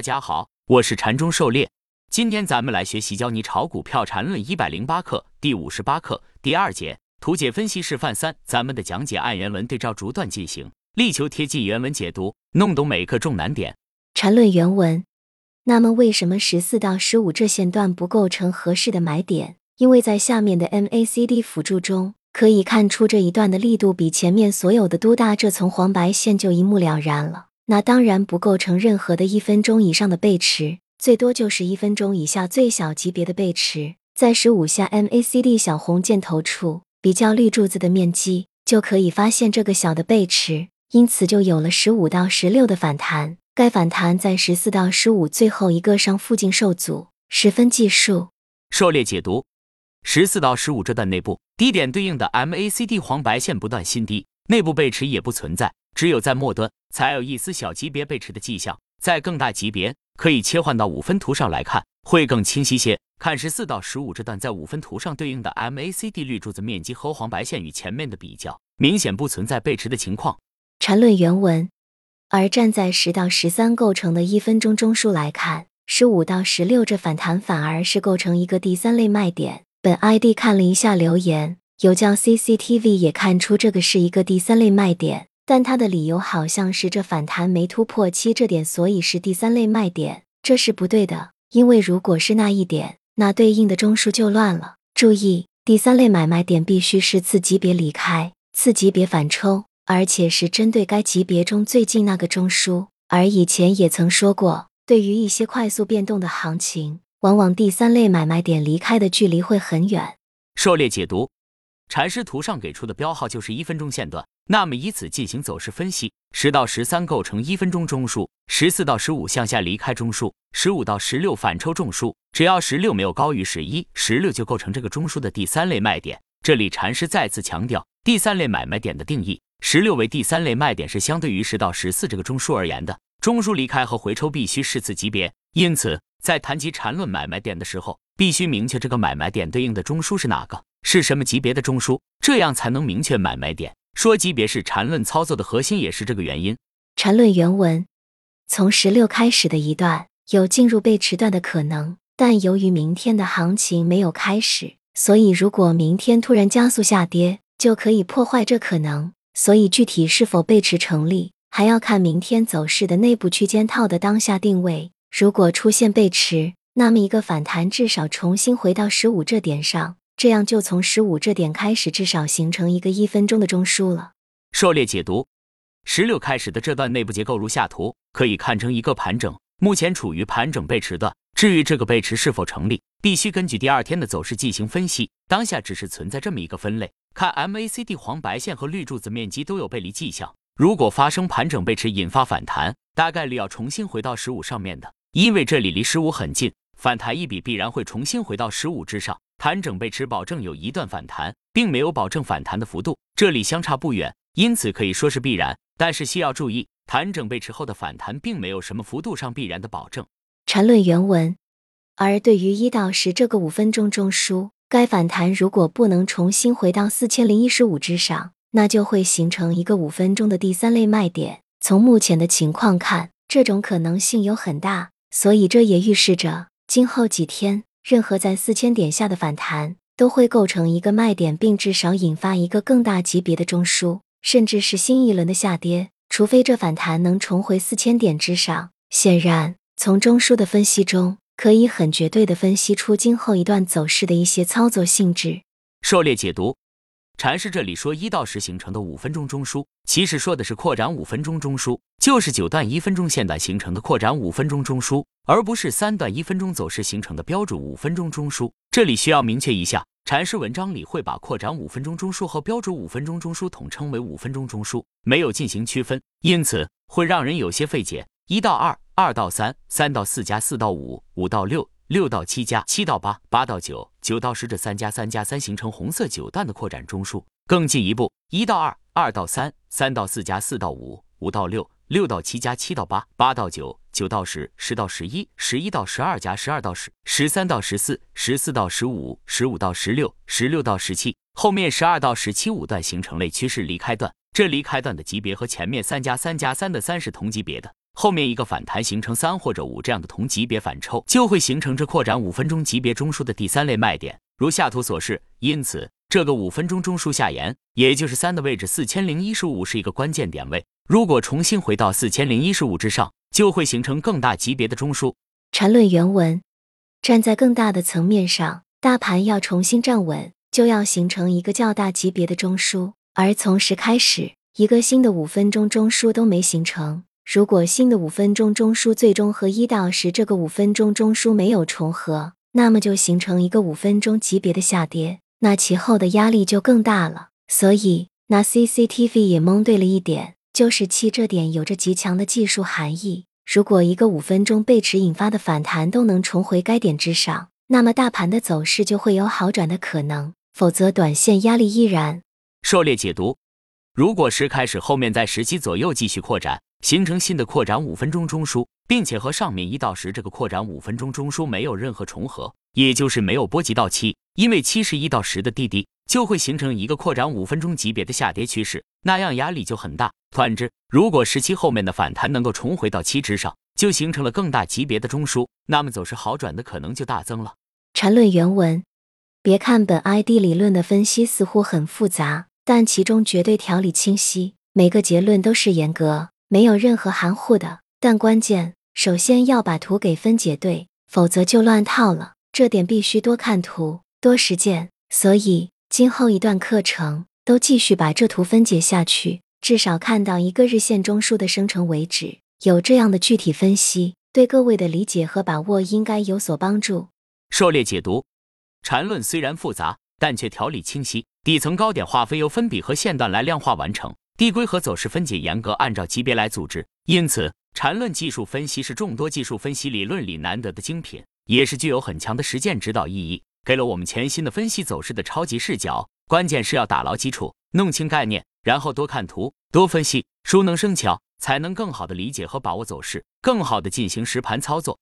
大家好，我是禅中狩猎。今天咱们来学习教你炒股票禅论一百零八课第五十八课第二节图解分析示范三。咱们的讲解按原文对照逐段进行，力求贴近原文解读，弄懂每个重难点。禅论原文。那么为什么十四到十五这线段不构成合适的买点？因为在下面的 MACD 辅助中可以看出这一段的力度比前面所有的都大，这从黄白线就一目了然了。那当然不构成任何的一分钟以上的背驰，最多就是一分钟以下最小级别的背驰。在十五下 MACD 小红箭头处，比较绿柱子的面积，就可以发现这个小的背驰，因此就有了十五到十六的反弹。该反弹在十四到十五最后一个上附近受阻，十分计数。狩猎解读：十四到十五这段内部低点对应的 MACD 黄白线不断新低，内部背驰也不存在。只有在末端才有一丝小级别背驰的迹象，在更大级别可以切换到五分图上来看，会更清晰些。看十四到十五这段在五分图上对应的 MACD 绿柱子面积和黄白线与前面的比较，明显不存在背驰的情况。缠论原文。而站在十到十三构成的一分钟中枢来看，十五到十六这反弹反而是构成一个第三类卖点。本 ID 看了一下留言，有叫 CCTV 也看出这个是一个第三类卖点。但他的理由好像是这反弹没突破七这点，所以是第三类卖点，这是不对的。因为如果是那一点，那对应的中枢就乱了。注意，第三类买卖点必须是次级别离开，次级别反抽，而且是针对该级别中最近那个中枢。而以前也曾说过，对于一些快速变动的行情，往往第三类买卖点离开的距离会很远。狩猎解读，禅师图上给出的标号就是一分钟线段。那么以此进行走势分析，十到十三构成一分钟中枢，十四到十五向下离开中枢，十五到十六反抽中枢。只要十六没有高于十一，十六就构成这个中枢的第三类卖点。这里禅师再次强调，第三类买卖点的定义，十六为第三类卖点是相对于十到十四这个中枢而言的。中枢离开和回抽必须是次级别，因此在谈及缠论买卖点的时候，必须明确这个买卖点对应的中枢是哪个，是什么级别的中枢，这样才能明确买卖点。说级别是缠论操作的核心，也是这个原因。缠论原文：从十六开始的一段有进入背驰段的可能，但由于明天的行情没有开始，所以如果明天突然加速下跌，就可以破坏这可能。所以具体是否背驰成立，还要看明天走势的内部区间套的当下定位。如果出现背驰，那么一个反弹至少重新回到十五这点上。这样就从十五这点开始，至少形成一个一分钟的中枢了。狩猎解读：十六开始的这段内部结构如下图，可以看成一个盘整，目前处于盘整背驰段。至于这个背驰是否成立，必须根据第二天的走势进行分析。当下只是存在这么一个分类，看 MACD 黄白线和绿柱子面积都有背离迹象。如果发生盘整背驰引发反弹，大概率要重新回到十五上面的，因为这里离十五很近，反弹一笔必然会重新回到十五之上。盘整背驰保证有一段反弹，并没有保证反弹的幅度，这里相差不远，因此可以说是必然。但是需要注意，盘整背驰后的反弹并没有什么幅度上必然的保证。缠论原文。而对于一到十这个五分钟中枢，该反弹如果不能重新回到四千零一十五之上，那就会形成一个五分钟的第三类卖点。从目前的情况看，这种可能性有很大，所以这也预示着今后几天。任何在四千点下的反弹都会构成一个卖点，并至少引发一个更大级别的中枢，甚至是新一轮的下跌。除非这反弹能重回四千点之上。显然，从中枢的分析中，可以很绝对的分析出今后一段走势的一些操作性质。狩猎解读。禅师这里说一到十形成的五分钟中枢，其实说的是扩展五分钟中枢，就是九段一分钟线段形成的扩展五分钟中枢，而不是三段一分钟走势形成的标准五分钟中枢。这里需要明确一下，禅师文章里会把扩展五分钟中枢和标准五分钟中枢统称为五分钟中枢，没有进行区分，因此会让人有些费解。一到二，二到三，三到四加四到五，五到六。六到七加七到八，八到九，九到十，这三加三加三形成红色九段的扩展中枢。更进一步，一到二，二到三，三到四加四到五，五到六，六到七加七到八，八到九，九到十，十到十一，十一到十二加十二到十，十三到十四，十四到十五，十五到十六，十六到十七，后面十二到十七五段形成类趋势离开段。这离开段的级别和前面三加三加三的三是同级别的。后面一个反弹形成三或者五这样的同级别反抽，就会形成这扩展五分钟级别中枢的第三类卖点，如下图所示。因此，这个五分钟中枢下沿，也就是三的位置四千零一十五是一个关键点位。如果重新回到四千零一十五之上，就会形成更大级别的中枢。缠论原文：站在更大的层面上，大盘要重新站稳，就要形成一个较大级别的中枢，而从十开始，一个新的五分钟中枢都没形成。如果新的五分钟中枢最终和一到十这个五分钟中枢没有重合，那么就形成一个五分钟级别的下跌，那其后的压力就更大了。所以，那 CCTV 也蒙对了一点，就是七这点有着极强的技术含义。如果一个五分钟背驰引发的反弹都能重回该点之上，那么大盘的走势就会有好转的可能，否则短线压力依然。狩猎解读：如果十开始后面在十七左右继续扩展。形成新的扩展五分钟中枢，并且和上面一到十这个扩展五分钟中枢没有任何重合，也就是没有波及到七，因为七是一到十的低低，就会形成一个扩展五分钟级别的下跌趋势，那样压力就很大。反之，如果十七后面的反弹能够重回到七之上，就形成了更大级别的中枢，那么走势好转的可能就大增了。缠论原文：别看本 ID 理论的分析似乎很复杂，但其中绝对条理清晰，每个结论都是严格。没有任何含糊的，但关键首先要把图给分解对，否则就乱套了。这点必须多看图，多实践。所以今后一段课程都继续把这图分解下去，至少看到一个日线中枢的生成为止。有这样的具体分析，对各位的理解和把握应该有所帮助。狩猎解读缠论虽然复杂，但却条理清晰。底层高点划分由分比和线段来量化完成。递归和走势分解严格按照级别来组织，因此缠论技术分析是众多技术分析理论里难得的精品，也是具有很强的实践指导意义，给了我们全新的分析走势的超级视角。关键是要打牢基础，弄清概念，然后多看图，多分析，熟能生巧，才能更好的理解和把握走势，更好的进行实盘操作。